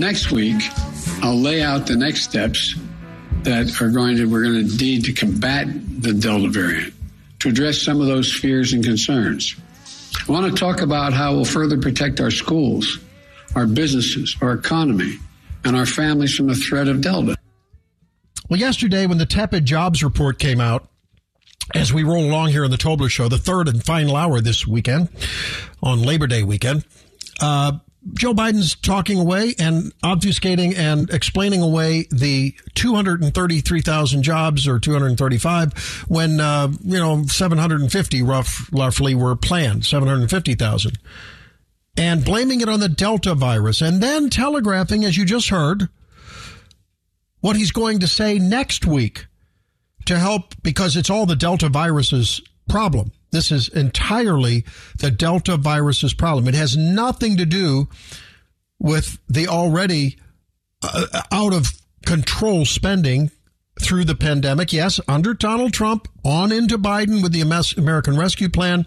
next week, I'll lay out the next steps that are going to we're going to need to combat the Delta variant to address some of those fears and concerns. I want to talk about how we'll further protect our schools, our businesses, our economy, and our families from the threat of Delta. Well, yesterday when the tepid jobs report came out, as we roll along here on the Tobler Show, the third and final hour this weekend on Labor Day weekend, uh, Joe Biden's talking away and obfuscating and explaining away the 233,000 jobs or 235 when, uh, you know, 750 rough, roughly were planned, 750,000. And blaming it on the Delta virus and then telegraphing, as you just heard, what he's going to say next week to help because it's all the Delta virus's problem. This is entirely the Delta virus's problem. It has nothing to do with the already uh, out of control spending through the pandemic. Yes, under Donald Trump, on into Biden with the American Rescue Plan.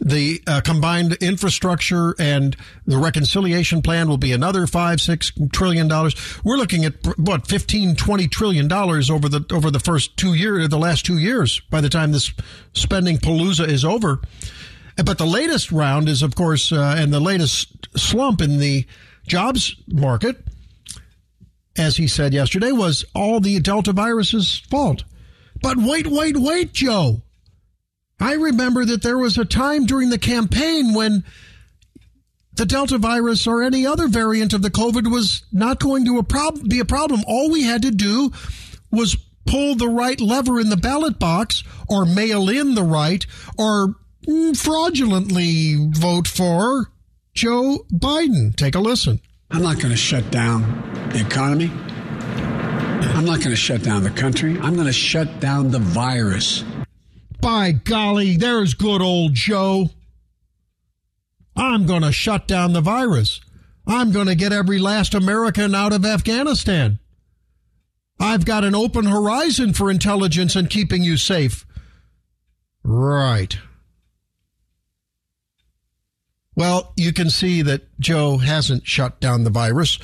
The uh, combined infrastructure and the reconciliation plan will be another five, six trillion dollars. We're looking at what 15, 20 trillion dollars over the over the first two years, the last two years. By the time this spending palooza is over, but the latest round is, of course, uh, and the latest slump in the jobs market as he said yesterday, was all the Delta virus's fault. But wait, wait, wait, Joe. I remember that there was a time during the campaign when the Delta virus or any other variant of the COVID was not going to a prob- be a problem. All we had to do was pull the right lever in the ballot box or mail in the right or fraudulently vote for Joe Biden. Take a listen. I'm not going to shut down the economy. I'm not going to shut down the country. I'm going to shut down the virus. By golly, there's good old Joe. I'm going to shut down the virus. I'm going to get every last American out of Afghanistan. I've got an open horizon for intelligence and keeping you safe. Right. Well, you can see that Joe hasn't shut down the virus.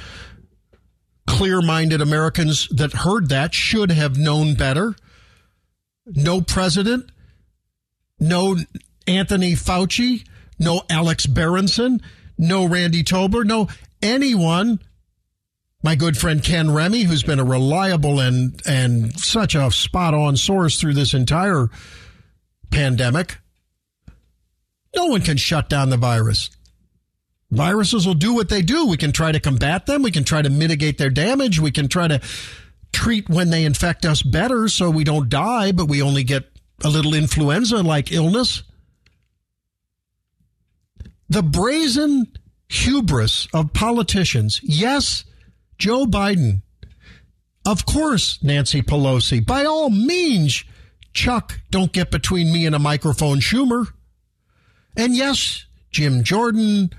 Clear minded Americans that heard that should have known better. No president, no Anthony Fauci, no Alex Berenson, no Randy Tobler, no anyone. My good friend Ken Remy, who's been a reliable and, and such a spot on source through this entire pandemic no one can shut down the virus. Viruses will do what they do. We can try to combat them. We can try to mitigate their damage. We can try to treat when they infect us better so we don't die, but we only get a little influenza like illness. The brazen hubris of politicians. Yes, Joe Biden. Of course, Nancy Pelosi. By all means, Chuck, don't get between me and a microphone, Schumer. And yes, Jim Jordan,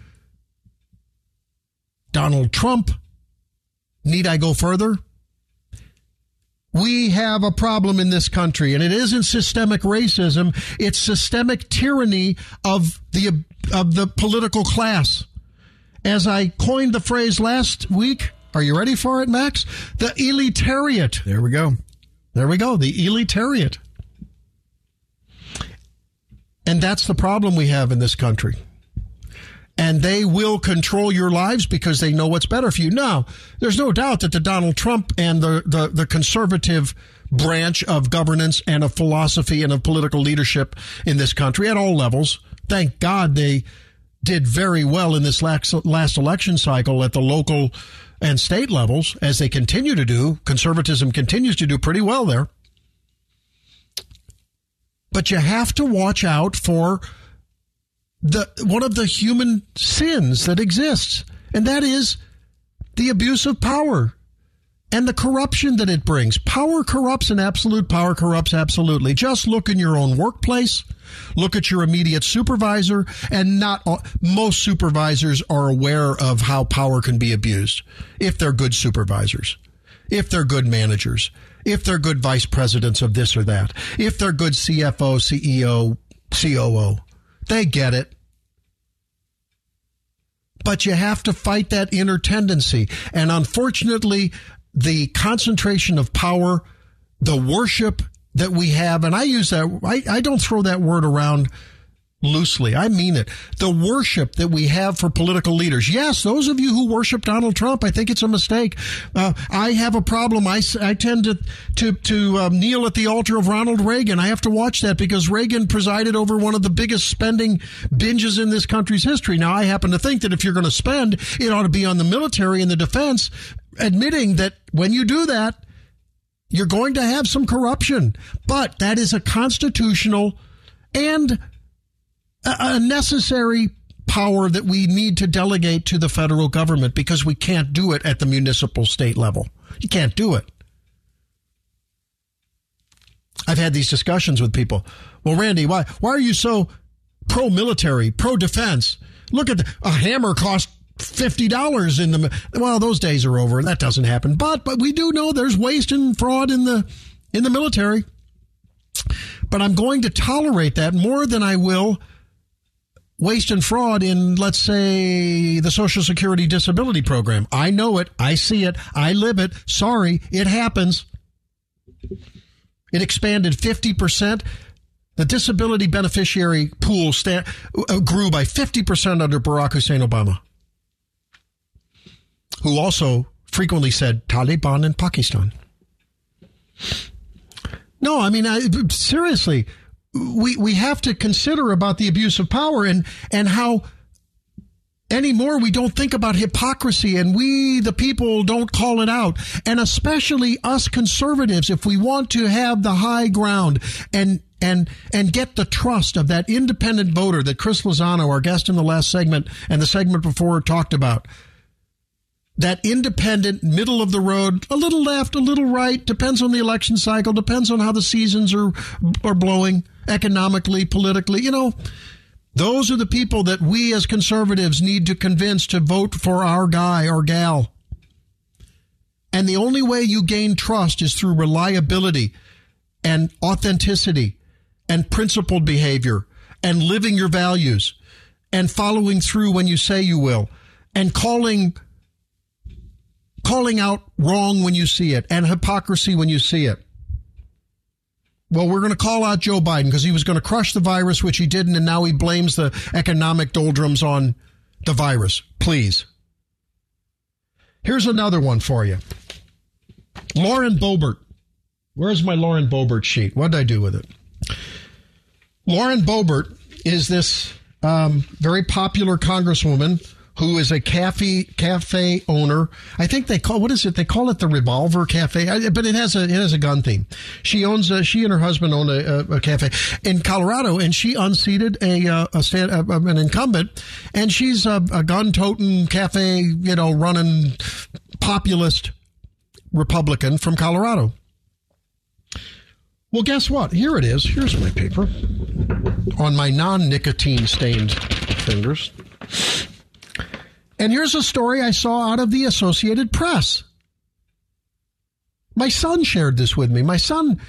Donald Trump. Need I go further? We have a problem in this country, and it isn't systemic racism. It's systemic tyranny of the, of the political class. As I coined the phrase last week, are you ready for it, Max? The elitariat. There we go. There we go. The elitariat. And that's the problem we have in this country. And they will control your lives because they know what's better for you. Now, there's no doubt that the Donald Trump and the, the, the conservative branch of governance and of philosophy and of political leadership in this country at all levels, thank God they did very well in this last, last election cycle at the local and state levels, as they continue to do. Conservatism continues to do pretty well there. But you have to watch out for the one of the human sins that exists, and that is the abuse of power and the corruption that it brings. Power corrupts and absolute power corrupts absolutely. Just look in your own workplace, look at your immediate supervisor, and not most supervisors are aware of how power can be abused if they're good supervisors, if they're good managers if they're good vice presidents of this or that, if they're good CFO, CEO, COO. They get it. but you have to fight that inner tendency. And unfortunately, the concentration of power, the worship that we have, and I use that, I, I don't throw that word around loosely. I mean it. The worship that we have for political leaders. Yes, those of you who worship Donald Trump, I think it's a mistake. Uh, I have a problem. I, I tend to to to um, kneel at the altar of Ronald Reagan. I have to watch that because Reagan presided over one of the biggest spending binges in this country's history. Now, I happen to think that if you're going to spend, it ought to be on the military and the defense, admitting that when you do that, you're going to have some corruption. But that is a constitutional and a necessary power that we need to delegate to the federal government because we can't do it at the municipal state level. You can't do it. I've had these discussions with people. Well, Randy, why why are you so pro military, pro defense? Look at the, a hammer cost fifty dollars in the well, those days are over. That doesn't happen. But but we do know there's waste and fraud in the in the military. But I'm going to tolerate that more than I will waste and fraud in, let's say, the Social Security disability program. I know it. I see it. I live it. Sorry, it happens. It expanded 50%. The disability beneficiary pool uh, grew by 50% under Barack Hussein Obama, who also frequently said Taliban in Pakistan. No, I mean, I, seriously, we we have to consider about the abuse of power and and how anymore we don't think about hypocrisy and we the people don't call it out. And especially us conservatives if we want to have the high ground and and and get the trust of that independent voter that Chris Lozano our guest in the last segment and the segment before talked about that independent, middle of the road, a little left, a little right, depends on the election cycle, depends on how the seasons are are blowing economically, politically. You know, those are the people that we as conservatives need to convince to vote for our guy or gal. And the only way you gain trust is through reliability and authenticity and principled behavior and living your values and following through when you say you will and calling calling out wrong when you see it and hypocrisy when you see it. Well, we're going to call out Joe Biden because he was going to crush the virus, which he didn't, and now he blames the economic doldrums on the virus. Please. Here's another one for you. Lauren Boebert. Where's my Lauren Boebert sheet? What did I do with it? Lauren Boebert is this um, very popular congresswoman who is a cafe cafe owner. I think they call what is it? They call it the Revolver Cafe, but it has a it has a gun theme. She owns a, she and her husband own a, a, cafe in Colorado, and she unseated a, uh, a, stand, an incumbent, and she's a, a gun toting cafe, you know, running populist Republican from Colorado. Well, guess what? Here it is. Here's my paper on my non nicotine stained fingers. And here's a story I saw out of the Associated Press. My son shared this with me. My son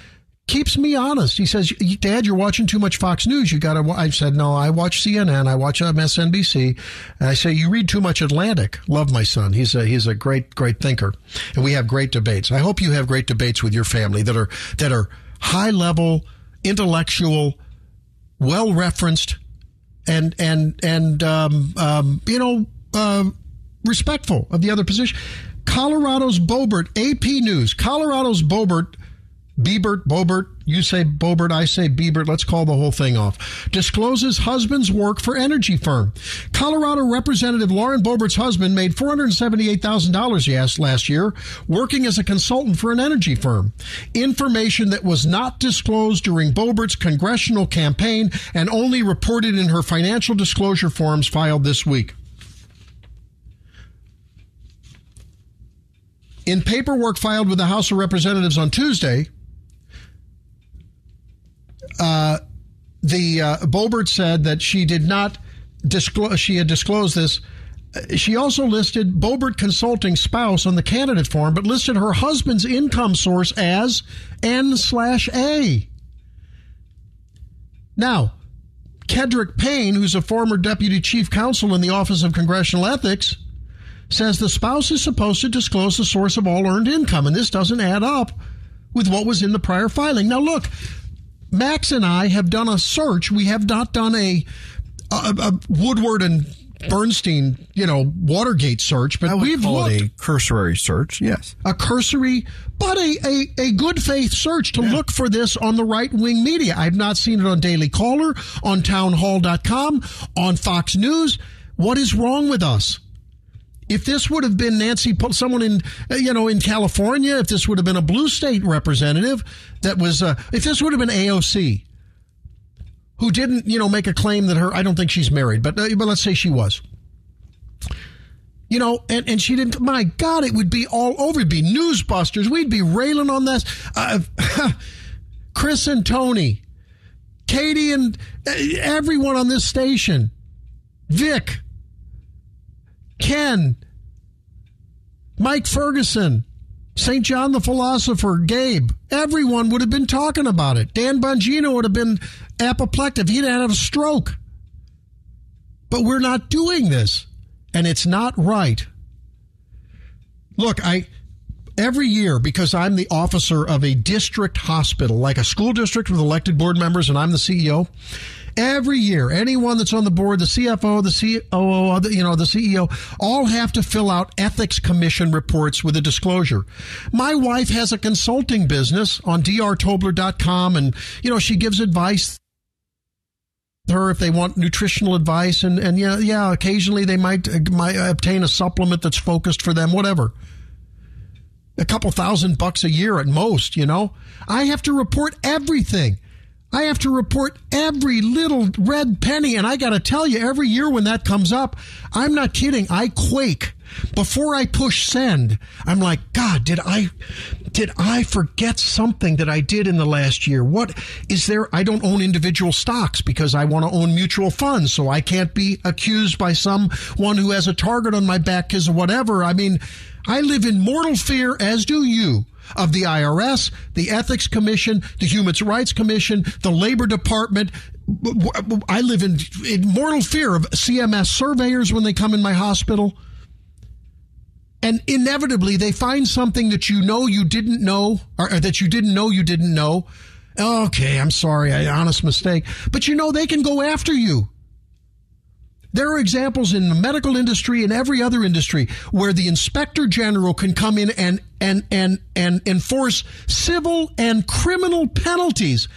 keeps me honest. He says, Dad, you're watching too much Fox News. You got to. I said, No, I watch CNN. I watch MSNBC. And I say, You read too much Atlantic. Love my son. He's a he's a great great thinker, and we have great debates. I hope you have great debates with your family that are that are high level, intellectual, well referenced, and and and um, um, you know uh, respectful of the other position. Colorado's Bobert, AP News, Colorado's Bobert, Biebert, Bobert, you say Bobert, I say Biebert, let's call the whole thing off, discloses husband's work for energy firm. Colorado Representative Lauren Bobert's husband made $478,000 yes, last year working as a consultant for an energy firm. Information that was not disclosed during Bobert's congressional campaign and only reported in her financial disclosure forms filed this week. In paperwork filed with the House of Representatives on Tuesday, uh, the uh, said that she did not disclose. She had disclosed this. She also listed Boebert Consulting spouse on the candidate form, but listed her husband's income source as N slash A. Now, Kedric Payne, who's a former deputy chief counsel in the Office of Congressional Ethics, says the spouse is supposed to disclose the source of all earned income, and this doesn't add up with what was in the prior filing. Now, look, Max and I have done a search. We have not done a, a, a Woodward and Bernstein, you know, Watergate search, but we've looked a cursory search. Yes, a cursory, but a a, a good faith search to yeah. look for this on the right wing media. I've not seen it on Daily Caller, on Townhall.com, on Fox News. What is wrong with us? If this would have been Nancy, someone in you know in California, if this would have been a blue state representative that was, uh, if this would have been AOC, who didn't, you know, make a claim that her, I don't think she's married, but, uh, but let's say she was. You know, and, and she didn't, my God, it would be all over. It'd be newsbusters. We'd be railing on this. Uh, Chris and Tony, Katie and uh, everyone on this station, Vic, Ken, Mike Ferguson, St. John the Philosopher, Gabe, everyone would have been talking about it. Dan Bongino would have been apoplectic. He'd have had a stroke. But we're not doing this, and it's not right. Look, I every year because I'm the officer of a district hospital, like a school district with elected board members, and I'm the CEO. Every year, anyone that's on the board, the CFO, the COO, you know, the CEO, all have to fill out ethics commission reports with a disclosure. My wife has a consulting business on drtobler.com and, you know, she gives advice her if they want nutritional advice and, and yeah, yeah, occasionally they might, uh, might obtain a supplement that's focused for them, whatever a couple thousand bucks a year at most, you know. I have to report everything. I have to report every little red penny. And I got to tell you, every year when that comes up, I'm not kidding. I quake before I push send. I'm like, God, did I, did I forget something that I did in the last year? What is there? I don't own individual stocks because I want to own mutual funds. So I can't be accused by someone who has a target on my back because whatever. I mean, I live in mortal fear, as do you of the IRS, the Ethics Commission, the Human Rights Commission, the Labor Department. I live in, in mortal fear of CMS surveyors when they come in my hospital. And inevitably, they find something that you know you didn't know, or, or that you didn't know you didn't know. Okay, I'm sorry, I honest mistake. But you know they can go after you. There are examples in the medical industry and every other industry where the inspector general can come in and, and, and, and enforce civil and criminal penalties.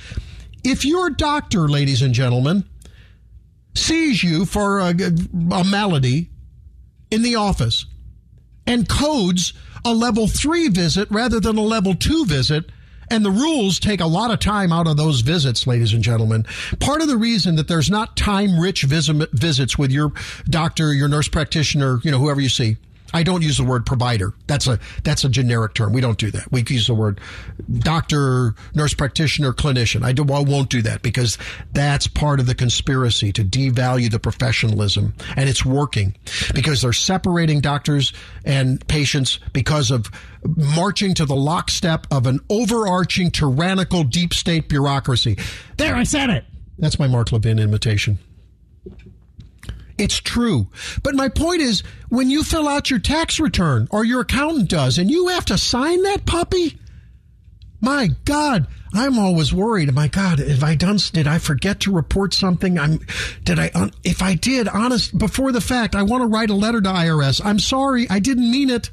If your doctor, ladies and gentlemen, sees you for a, a malady in the office and codes a level three visit rather than a level two visit, and the rules take a lot of time out of those visits, ladies and gentlemen. Part of the reason that there's not time rich visits with your doctor, your nurse practitioner, you know, whoever you see, I don't use the word provider. That's a that's a generic term. We don't do that. We use the word doctor, nurse practitioner, clinician. I, do, I won't do that because that's part of the conspiracy to devalue the professionalism, and it's working because they're separating doctors and patients because of marching to the lockstep of an overarching tyrannical deep state bureaucracy. There, I said it. That's my Mark Levin invitation. It's true. But my point is, when you fill out your tax return or your accountant does and you have to sign that puppy, my God, I'm always worried. My God, have I done, did I forget to report something? I'm, did I, if I did, honest, before the fact, I want to write a letter to IRS. I'm sorry. I didn't mean it.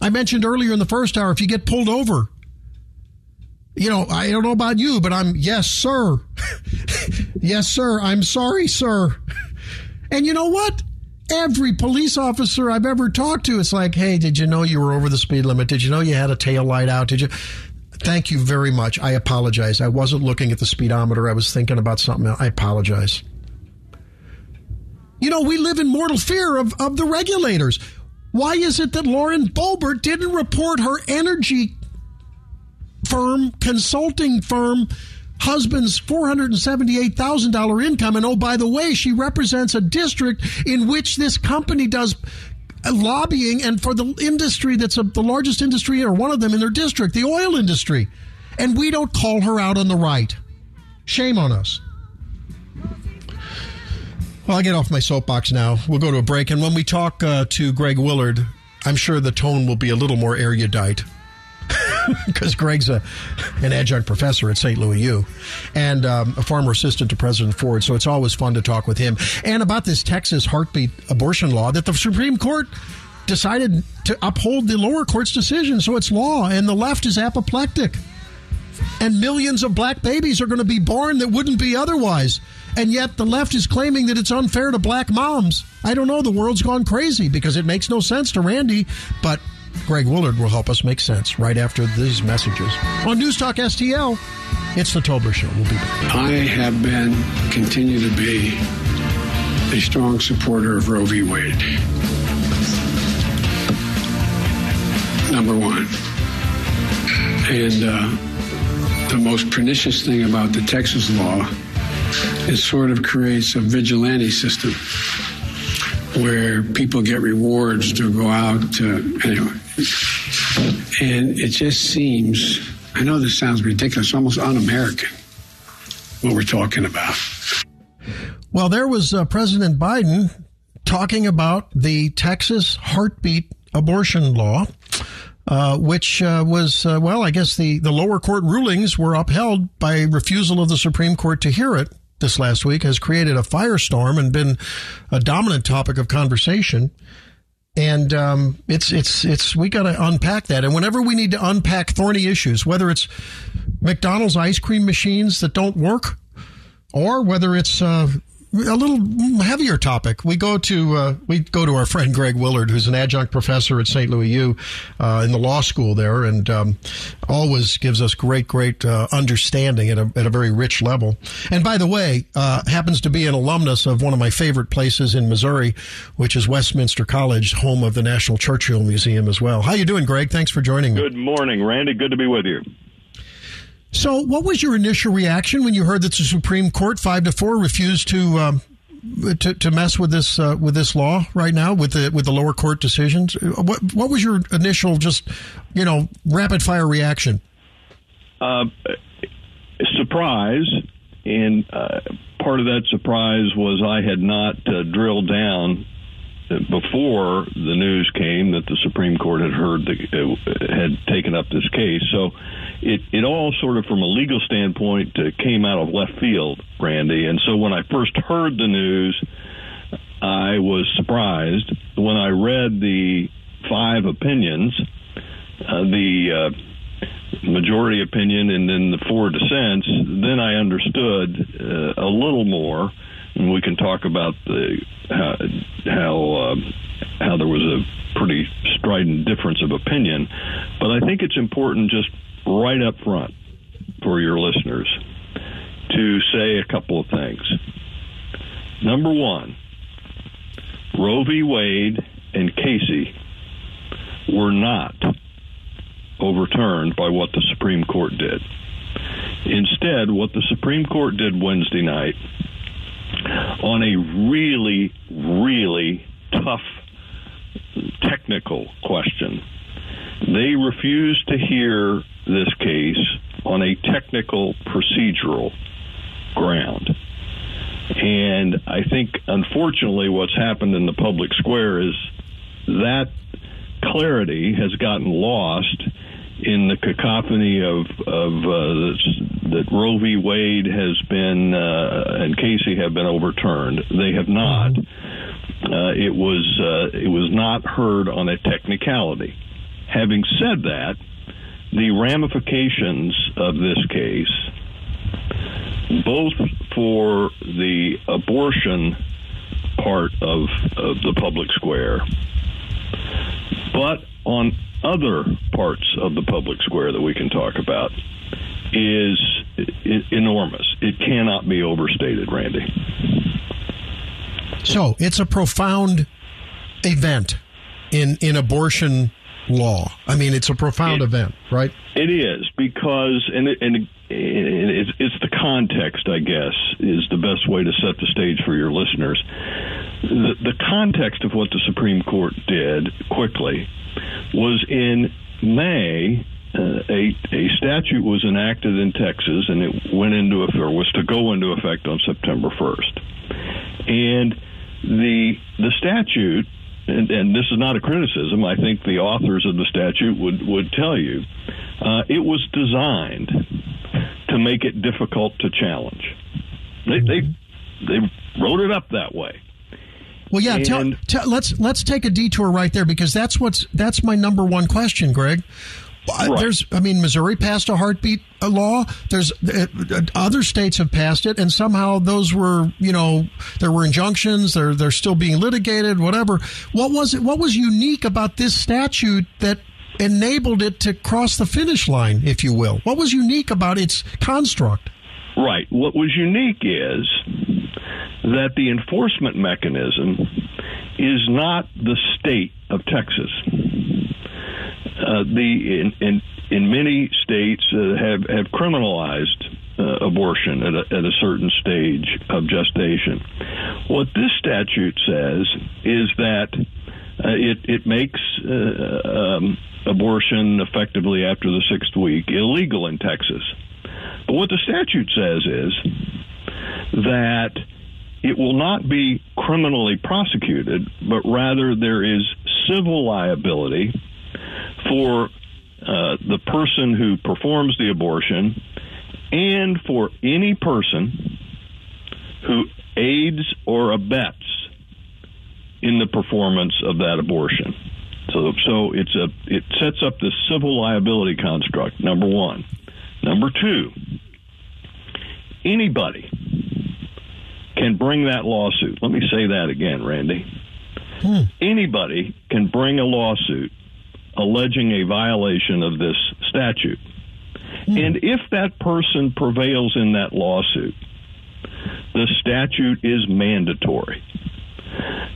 I mentioned earlier in the first hour, if you get pulled over, you know, I don't know about you, but I'm, yes, sir. yes, sir. I'm sorry, sir. And you know what? Every police officer I've ever talked to, it's like, hey, did you know you were over the speed limit? Did you know you had a tail light out? Did you? Thank you very much. I apologize. I wasn't looking at the speedometer. I was thinking about something else. I apologize. You know, we live in mortal fear of, of the regulators. Why is it that Lauren Boebert didn't report her energy firm, consulting firm, husband's $478,000 income. And oh, by the way, she represents a district in which this company does lobbying and for the industry that's a, the largest industry or one of them in their district, the oil industry. And we don't call her out on the right. Shame on us. Well, I'll get off my soapbox now. We'll go to a break. And when we talk uh, to Greg Willard, I'm sure the tone will be a little more erudite because Greg's a, an adjunct professor at St. Louis U and um, a former assistant to President Ford. So it's always fun to talk with him. And about this Texas heartbeat abortion law that the Supreme Court decided to uphold the lower court's decision. So it's law, and the left is apoplectic. And millions of black babies are going to be born that wouldn't be otherwise. And yet the left is claiming that it's unfair to black moms. I don't know. The world's gone crazy because it makes no sense to Randy, but Greg Willard will help us make sense right after these messages. On News Talk STL, it's the Tobler Show. We'll be back. I have been, continue to be, a strong supporter of Roe v. Wade. Number one. And uh, the most pernicious thing about the Texas law it sort of creates a vigilante system where people get rewards to go out to anyway. And it just seems, I know this sounds ridiculous, almost un American, what we're talking about. Well, there was uh, President Biden talking about the Texas heartbeat abortion law. Uh, which uh, was, uh, well, I guess the, the lower court rulings were upheld by refusal of the Supreme Court to hear it this last week has created a firestorm and been a dominant topic of conversation. And um, it's it's it's we got to unpack that. And whenever we need to unpack thorny issues, whether it's McDonald's ice cream machines that don't work, or whether it's uh, a little heavier topic. We go to uh, we go to our friend Greg Willard, who's an adjunct professor at St. Louis U uh, in the law school there, and um, always gives us great, great uh, understanding at a, at a very rich level. And by the way, uh, happens to be an alumnus of one of my favorite places in Missouri, which is Westminster College, home of the National Churchill Museum as well. How you doing, Greg? Thanks for joining me. Good morning, Randy. Good to be with you. So, what was your initial reaction when you heard that the Supreme Court five to four refused to um, to, to mess with this uh, with this law right now with the with the lower court decisions? What what was your initial just you know rapid fire reaction? Uh, surprise, and uh, part of that surprise was I had not uh, drilled down before the news came that the Supreme Court had heard the, had taken up this case. So it it all sort of from a legal standpoint uh, came out of left field, Randy. And so when I first heard the news, I was surprised when I read the five opinions, uh, the uh, majority opinion, and then the four dissents. Then I understood uh, a little more and we can talk about the how how, uh, how there was a pretty strident difference of opinion. But I think it's important just right up front for your listeners to say a couple of things. Number one, Roe v. Wade and Casey were not overturned by what the Supreme Court did. Instead, what the Supreme Court did Wednesday night on a really, really tough technical question. They refused to hear this case on a technical procedural ground. And I think, unfortunately, what's happened in the public square is that clarity has gotten lost in the cacophony of of uh, that Roe v. Wade has been uh, and Casey have been overturned. They have not. Uh, it was uh, it was not heard on a technicality. Having said that, the ramifications of this case, both for the abortion part of, of the public square, but on other parts of the public square that we can talk about is enormous. It cannot be overstated, Randy. So it's a profound event in in abortion law. I mean, it's a profound it, event, right? It is because, and, it, and it's, it's the context, I guess, is the best way to set the stage for your listeners. The, the context of what the Supreme Court did quickly was in May. Uh, a a statute was enacted in Texas, and it went into effect, or was to go into effect on September 1st, and the the statute, and, and, this is not a criticism. I think the authors of the statute would would tell you uh, it was designed to make it difficult to challenge. They they they wrote it up that way. Well, yeah. Tell, tell, let's let's take a detour right there because that's what's that's my number one question, Greg. Uh, right. There's, I mean, Missouri passed a heartbeat law. There's uh, other states have passed it, and somehow those were, you know, there were injunctions. They're they're still being litigated. Whatever. What was it? What was unique about this statute that enabled it to cross the finish line, if you will? What was unique about its construct? Right. What was unique is that the enforcement mechanism is not the state of Texas. Uh, the in, in, in many states uh, have have criminalized uh, abortion at a, at a certain stage of gestation. What this statute says is that uh, it it makes uh, um, abortion effectively after the sixth week illegal in Texas. But what the statute says is that it will not be criminally prosecuted, but rather there is civil liability for uh, the person who performs the abortion and for any person who aids or abets in the performance of that abortion. So, so it's a it sets up this civil liability construct. Number one, number two, anybody can bring that lawsuit. Let me say that again, Randy. Hmm. Anybody can bring a lawsuit alleging a violation of this statute. Hmm. And if that person prevails in that lawsuit, the statute is mandatory.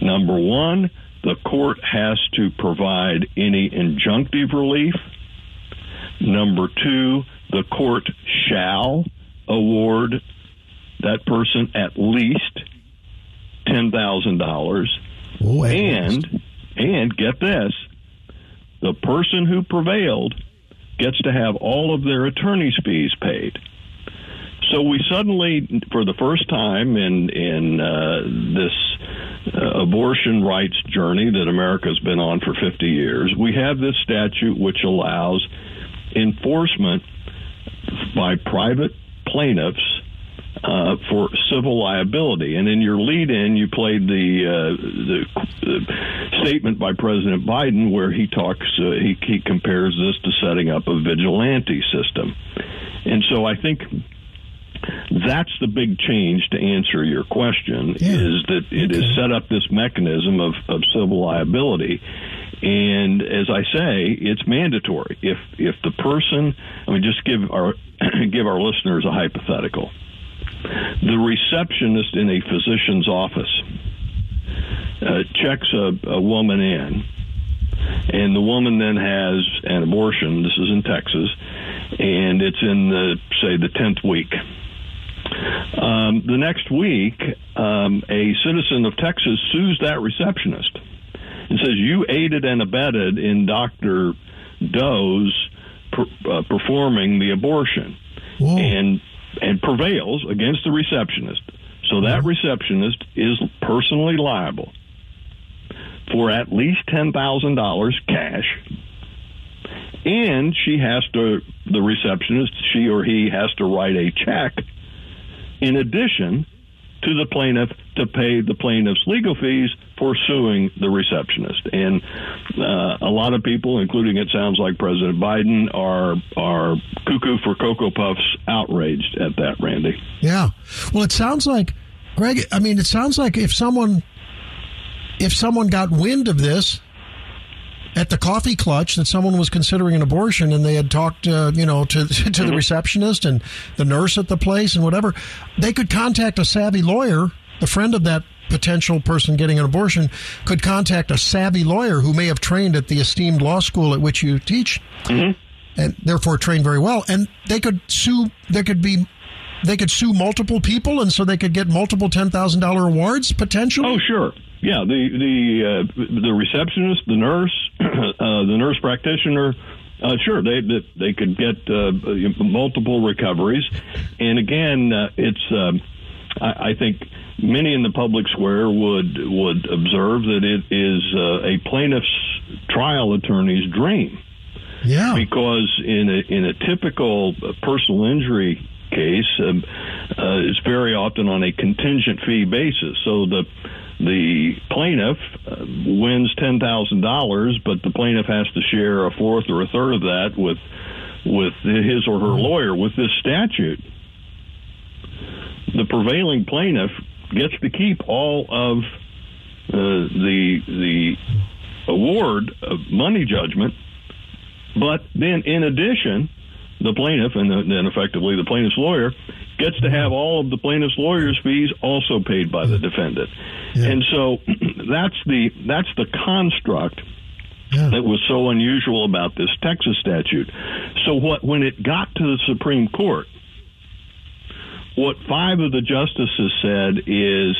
Number one, the court has to provide any injunctive relief. Number two, the court shall award that person at least ten thousand dollars. And and get this, the person who prevailed gets to have all of their attorney's fees paid. So we suddenly, for the first time in in uh, this uh, abortion rights journey that America's been on for 50 years, we have this statute which allows enforcement by private plaintiffs uh, for civil liability. And in your lead-in, you played the, uh, the, the statement by President Biden where he talks, uh, he, he compares this to setting up a vigilante system. And so I think that's the big change to answer your question yeah. is that it okay. has set up this mechanism of, of civil liability and as I say, it's mandatory. If if the person, I mean, just give our give our listeners a hypothetical the receptionist in a physician's office uh, checks a, a woman in, and the woman then has an abortion. This is in Texas, and it's in the say the tenth week. Um, the next week, um, a citizen of Texas sues that receptionist and says, "You aided and abetted in Doctor Doe's per, uh, performing the abortion." Whoa. And and prevails against the receptionist. So that mm-hmm. receptionist is personally liable for at least $10,000 cash. And she has to, the receptionist, she or he has to write a check in addition to the plaintiff to pay the plaintiff's legal fees for suing the receptionist. And uh, a lot of people, including it sounds like President Biden, are are cuckoo for cocoa puffs, outraged at that. Randy. Yeah. Well, it sounds like Greg. I mean, it sounds like if someone if someone got wind of this at the coffee clutch that someone was considering an abortion and they had talked, uh, you know, to, to mm-hmm. the receptionist and the nurse at the place and whatever, they could contact a savvy lawyer, the friend of that potential person getting an abortion could contact a savvy lawyer who may have trained at the esteemed law school at which you teach mm-hmm. and therefore trained very well and they could sue there could be they could sue multiple people and so they could get multiple $10,000 awards potentially Oh sure yeah, the the uh, the receptionist, the nurse, uh, the nurse practitioner. Uh, sure, they, they they could get uh, multiple recoveries, and again, uh, it's um, I, I think many in the public square would would observe that it is uh, a plaintiff's trial attorney's dream. Yeah. Because in a in a typical personal injury case, um, uh, it's very often on a contingent fee basis. So the the plaintiff uh, wins ten thousand dollars, but the plaintiff has to share a fourth or a third of that with with his or her lawyer. With this statute, the prevailing plaintiff gets to keep all of uh, the the award of money judgment, but then in addition, the plaintiff and then effectively the plaintiff's lawyer gets to have all of the plaintiff's lawyer's fees also paid by the defendant. Yeah. And so that's the that's the construct yeah. that was so unusual about this Texas statute. So what when it got to the Supreme Court, what five of the justices said is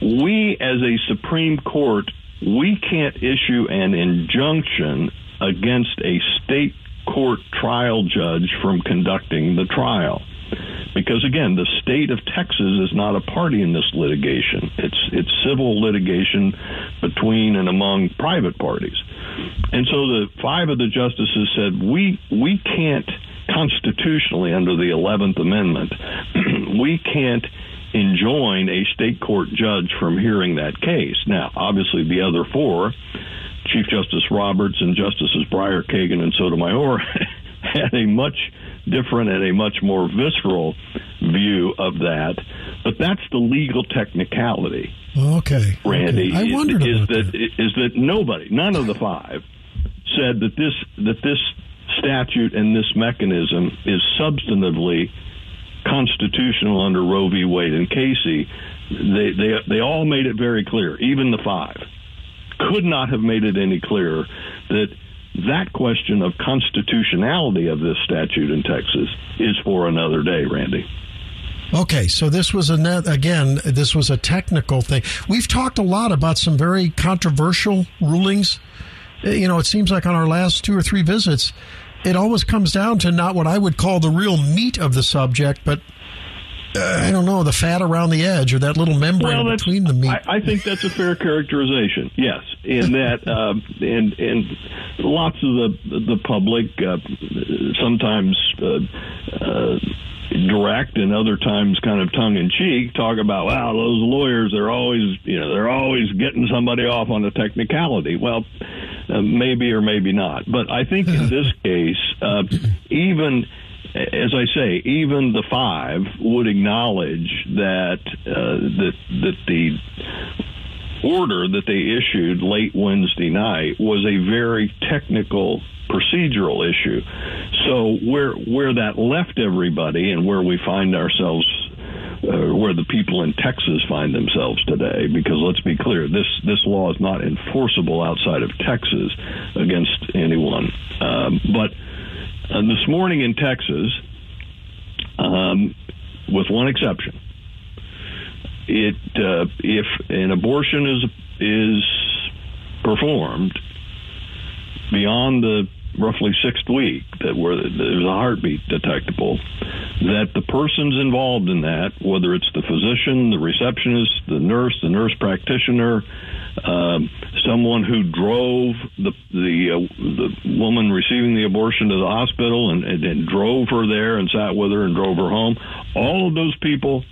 we as a Supreme Court we can't issue an injunction against a state court trial judge from conducting the trial. Because again, the state of Texas is not a party in this litigation. It's it's civil litigation between and among private parties. And so the five of the justices said we we can't constitutionally under the 11th amendment we can't enjoin a state court judge from hearing that case. Now, obviously the other four Chief Justice Roberts and Justices Breyer, Kagan, and Sotomayor had a much different and a much more visceral view of that. But that's the legal technicality. Okay, Randy. Okay. I wondered is, about that, that. Is that nobody, none of the five, said that this that this statute and this mechanism is substantively constitutional under Roe v. Wade and Casey. They they they all made it very clear, even the five could not have made it any clearer that that question of constitutionality of this statute in Texas is for another day, Randy. Okay, so this was a again, this was a technical thing. We've talked a lot about some very controversial rulings. You know, it seems like on our last two or three visits, it always comes down to not what I would call the real meat of the subject, but I don't know, the fat around the edge or that little membrane well, between the meat. I, I, think that's a fair characterization. Yes, in that, uh, and and lots of the the public uh, sometimes uh, uh, direct and other times kind of tongue in cheek talk about wow those lawyers they're always you know they're always getting somebody off on a technicality. Well. Uh, maybe or maybe not, but I think in this case, uh, even as I say, even the five would acknowledge that uh, that that the order that they issued late Wednesday night was a very technical procedural issue. So where where that left everybody and where we find ourselves uh, where the people in Texas find themselves today, because let's be clear, this this law is not enforceable outside of Texas against anyone. Um, but uh, this morning in Texas, um, with one exception, it uh, if an abortion is is performed beyond the roughly sixth week that where there's a heartbeat detectable, that the persons involved in that, whether it's the physician, the receptionist, the nurse, the nurse practitioner, um, someone who drove the the uh, the woman receiving the abortion to the hospital and, and, and drove her there and sat with her and drove her home. All of those people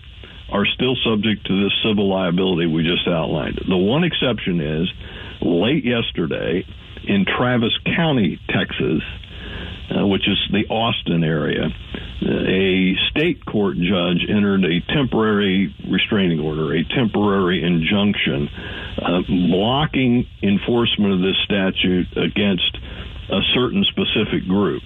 are still subject to this civil liability we just outlined. The one exception is late yesterday in Travis County, Texas, uh, which is the Austin area, a state court judge entered a temporary restraining order, a temporary injunction, uh, blocking enforcement of this statute against a certain specific group.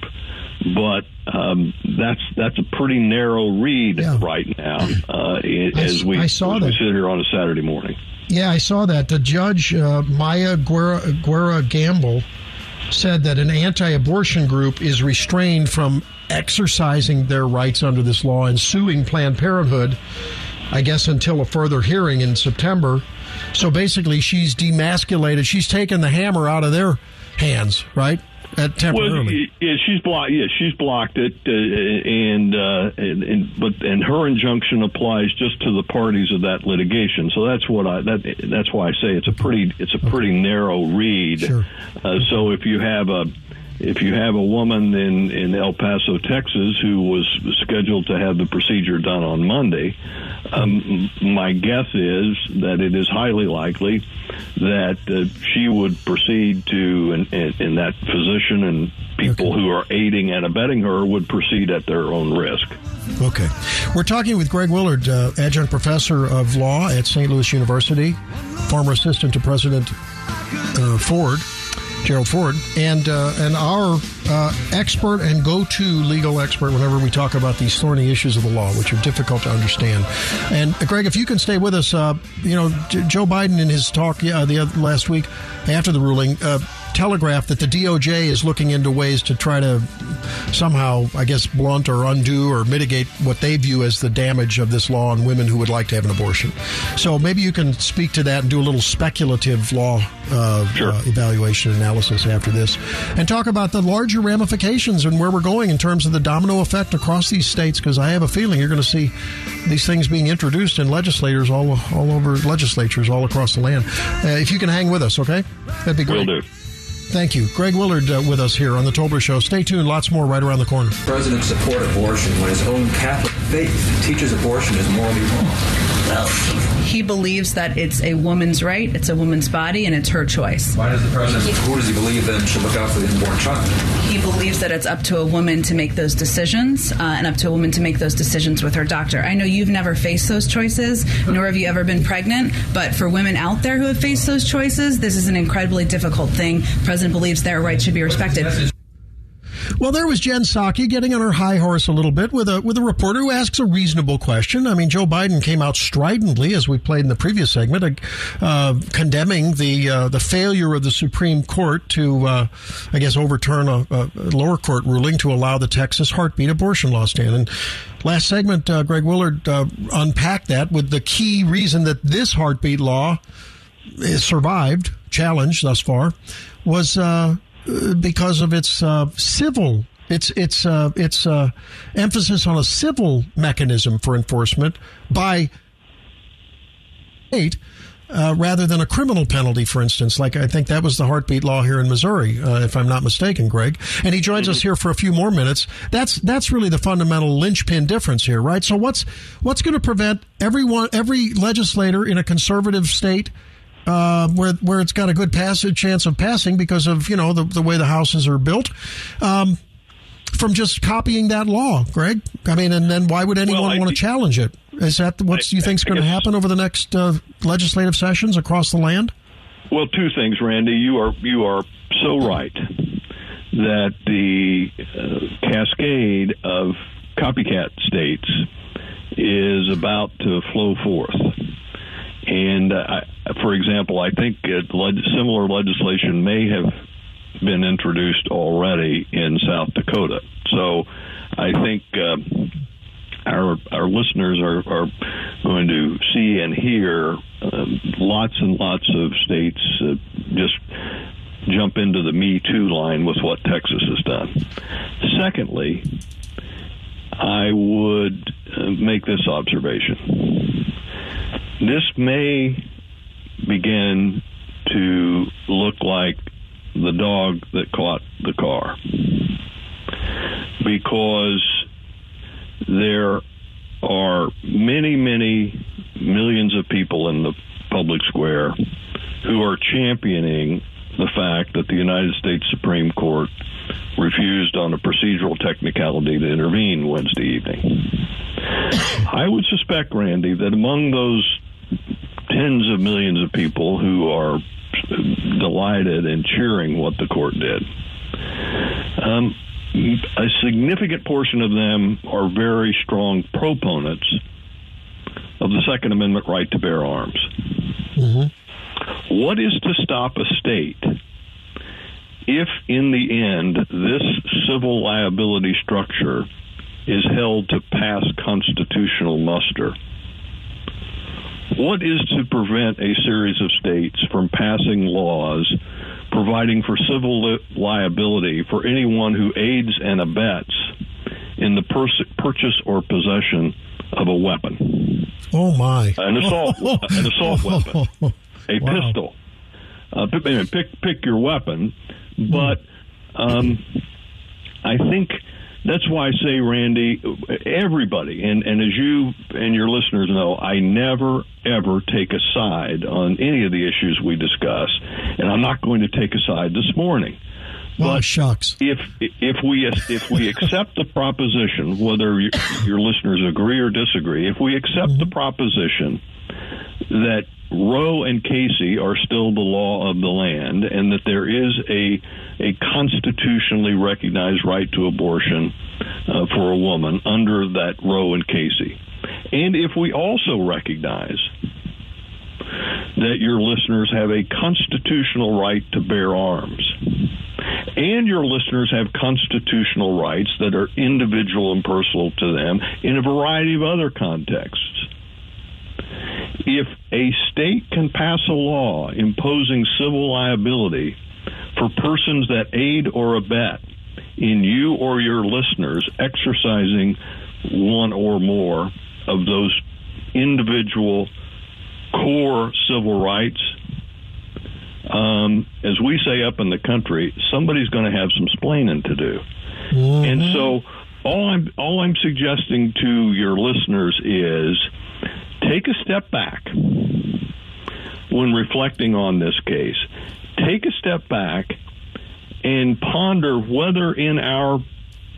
But um, that's that's a pretty narrow read yeah. right now uh, as we, as we sit here on a Saturday morning. Yeah, I saw that. The judge, uh, Maya Guerra, Guerra Gamble, said that an anti abortion group is restrained from exercising their rights under this law and suing Planned Parenthood, I guess, until a further hearing in September. So basically, she's demasculated. She's taken the hammer out of their hands, right? Temporarily. Well, yeah, she's blocked. Yeah, she's blocked it, uh, and, uh, and and but and her injunction applies just to the parties of that litigation. So that's what I that that's why I say it's a pretty it's a pretty narrow read. Sure. Uh, so if you have a if you have a woman in, in El Paso, Texas, who was scheduled to have the procedure done on Monday, um, my guess is that it is highly likely that uh, she would proceed to, and, and, that physician and people okay. who are aiding and abetting her would proceed at their own risk. Okay. We're talking with Greg Willard, uh, adjunct professor of law at St. Louis University, former assistant to President uh, Ford. Gerald Ford, and uh, and our uh, expert and go-to legal expert whenever we talk about these thorny issues of the law, which are difficult to understand. And uh, Greg, if you can stay with us, uh, you know, J- Joe Biden in his talk uh, the other, last week after the ruling uh, telegraphed that the DOJ is looking into ways to try to somehow, I guess, blunt or undo or mitigate what they view as the damage of this law on women who would like to have an abortion. So maybe you can speak to that and do a little speculative law uh, sure. uh, evaluation analysis after this, and talk about the larger ramifications and where we're going in terms of the domino effect across these states. Because I have a feeling you're going to see these things being introduced in legislators all all over legislatures all across the land. Uh, if you can hang with us, okay, that'd be great. Will do. Thank you. Greg Willard uh, with us here on The Tobler Show. Stay tuned. Lots more right around the corner. President support abortion when his own Catholic faith teaches abortion is morally wrong. Well, he believes that it's a woman's right, it's a woman's body, and it's her choice. Why does the president, who does he believe then should look out for the unborn child? He believes that it's up to a woman to make those decisions uh, and up to a woman to make those decisions with her doctor. I know you've never faced those choices, nor have you ever been pregnant, but for women out there who have faced those choices, this is an incredibly difficult thing. The president believes their rights should be respected. Well, there was Jen Psaki getting on her high horse a little bit with a with a reporter who asks a reasonable question. I mean, Joe Biden came out stridently, as we played in the previous segment, uh, condemning the uh, the failure of the Supreme Court to, uh, I guess, overturn a, a, lower court ruling to allow the Texas heartbeat abortion law stand. And last segment, uh, Greg Willard uh, unpacked that with the key reason that this heartbeat law survived, challenge thus far, was uh, because of its uh, civil its its uh, its uh, emphasis on a civil mechanism for enforcement by state. Uh, rather than a criminal penalty, for instance, like I think that was the heartbeat law here in Missouri, uh, if I'm not mistaken, Greg. And he joins us here for a few more minutes. That's that's really the fundamental linchpin difference here, right? So what's what's going to prevent everyone, every legislator in a conservative state uh, where where it's got a good passage chance of passing because of you know the the way the houses are built. Um, from just copying that law, Greg. I mean, and then why would anyone well, want to challenge it? Is that what you think is going to happen over the next uh, legislative sessions across the land? Well, two things, Randy. You are you are so right that the uh, cascade of copycat states is about to flow forth. And uh, for example, I think similar legislation may have been introduced already in South Dakota. So I think uh, our our listeners are, are going to see and hear uh, lots and lots of states uh, just jump into the Me Too line with what Texas has done. Secondly, I would uh, make this observation. This may begin to look like the dog that caught the car because there are many, many millions of people in the public square who are championing the fact that the United States Supreme Court refused on a procedural technicality to intervene Wednesday evening. I would suspect, Randy, that among those tens of millions of people who are delighted and cheering what the court did. Um, a significant portion of them are very strong proponents of the Second Amendment right to bear arms. Mm-hmm. What is to stop a state if, in the end, this civil liability structure is held to pass constitutional muster? What is to prevent a series of states from passing laws providing for civil li- liability for anyone who aids and abets in the pers- purchase or possession of a weapon. Oh my! An assault, an assault weapon, a Wow. pistol. Uh, pick, pick pick your weapon, but um, I think that's why I say, Randy, everybody, and, and as you and your listeners know, I never ever take a side on any of the issues we discuss, and I'm not going to take a side this morning. Oh shucks! If if we if we accept the proposition, whether your, your listeners agree or disagree, if we accept the proposition that Roe and Casey are still the law of the land, and that there is a a constitutionally recognized right to abortion uh, for a woman under that Roe and Casey, and if we also recognize that your listeners have a constitutional right to bear arms, and your listeners have constitutional rights that are individual and personal to them in a variety of other contexts. If a state can pass a law imposing civil liability for persons that aid or abet in you or your listeners exercising one or more of those individual core civil rights, um, as we say up in the country, somebody's going to have some splaining to do. And so, all I'm all I'm suggesting to your listeners is take a step back when reflecting on this case. Take a step back and ponder whether in our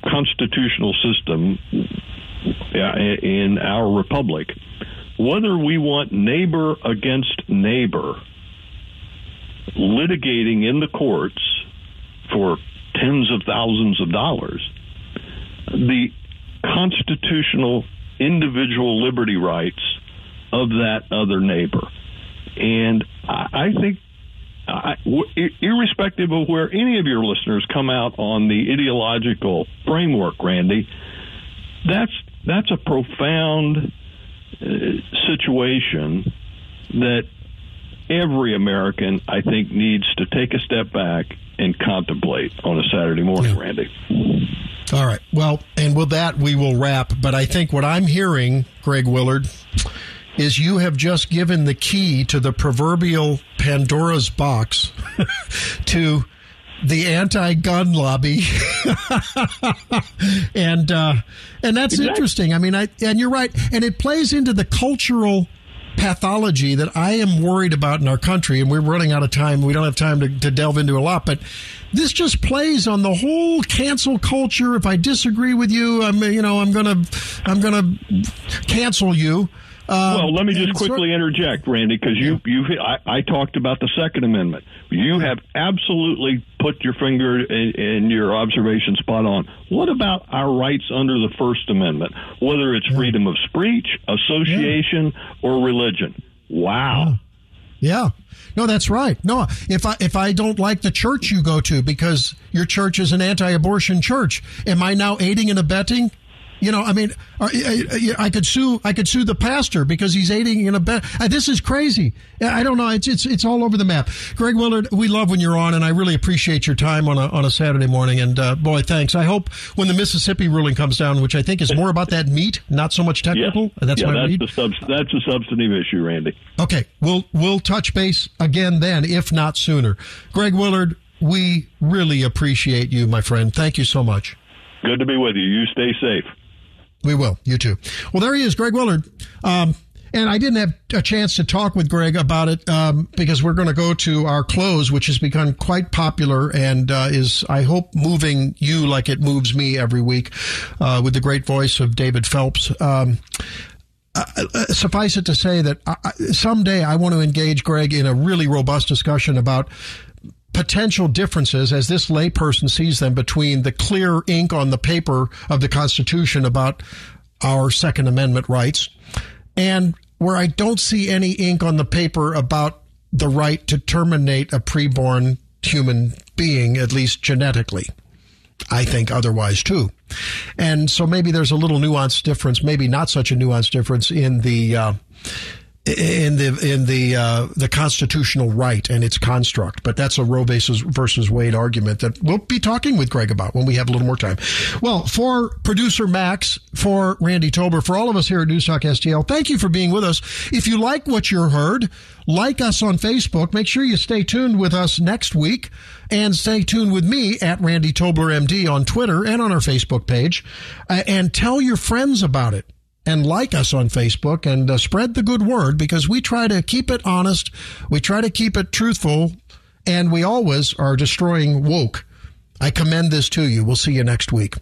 constitutional system, in our republic, whether we want neighbor against neighbor litigating in the courts for tens of thousands of dollars the constitutional individual liberty rights of that other neighbor. And I, I think, I, irrespective of where any of your listeners come out on the ideological framework, Randy, that's that's a profound uh, situation that every American, I think, needs to take a step back and contemplate on a Saturday morning, Yeah. Randy. All right. Well, and with that, we will wrap. But I think what I'm hearing, Greg Willard, is you have just given the key to the proverbial Pandora's box to the anti-gun lobby, and uh, and that's interesting. I mean, I and you're right, and it plays into the cultural pathology that I am worried about in our country, and we're running out of time. We don't have time to, to delve into a lot, but this just plays on the whole cancel culture. If I disagree with you, I'm you know I'm gonna I'm gonna cancel you. Um, Well, let me just quickly interject, Randy, because you you I, I talked about the Second Amendment. You have absolutely put your finger in, in your observation spot on. What about our rights under the First Amendment, whether it's freedom of speech, association, or religion? Wow. Yeah. No, that's right. No, if I if I don't like the church you go to because your church is an anti-abortion church, am I now aiding and abetting? You know, I mean, uh, I, I- I could sue. I could sue the pastor because he's aiding and abetting. Uh, This is crazy. I don't know. It's it's it's all over the map. Greg Willard, we love when you're on, and I really appreciate your time on a on a Saturday morning. And uh, boy, thanks. I hope when the Mississippi ruling comes down, which I think is more about that meat, not so much technical. That's yeah, my that's read. the sub, that's a substantive issue, Randy. Okay, we'll we'll touch base again then, if not sooner. Greg Willard, we really appreciate you, my friend. Thank you so much. Good to be with you. You stay safe. We will. You too. Well, there he is, Greg Willard. Um, and I didn't have a chance to talk with Greg about it um, because we're going to go to our close, which has become quite popular and uh, is, I hope, moving you like it moves me every week uh, with the great voice of David Phelps. Um, uh, suffice it to say that I- someday I want to engage Greg in a really robust discussion about potential differences as this layperson sees them between the clear ink on the paper of the Constitution about our Second Amendment rights and where I don't see any ink on the paper about the right to terminate a preborn human being, at least genetically. I think otherwise too. And so maybe there's a little nuanced difference, maybe not such a nuanced difference in the uh, in the in the uh, the constitutional right and its construct. But that's a Roe versus, versus Wade argument that we'll be talking with Greg about when we have a little more time. Well, for producer Max, for Randy Tobler, for all of us here at News Talk STL, thank you for being with us. If you like what you heard, like us on Facebook. Make sure you stay tuned with us next week and stay tuned with me at Randy Tobler MD on Twitter and on our Facebook page, uh, and tell your friends about it and like us on Facebook and uh, spread the good word because we try to keep it honest. We try to keep it truthful and we always are destroying woke. I commend this to you. We'll see you next week.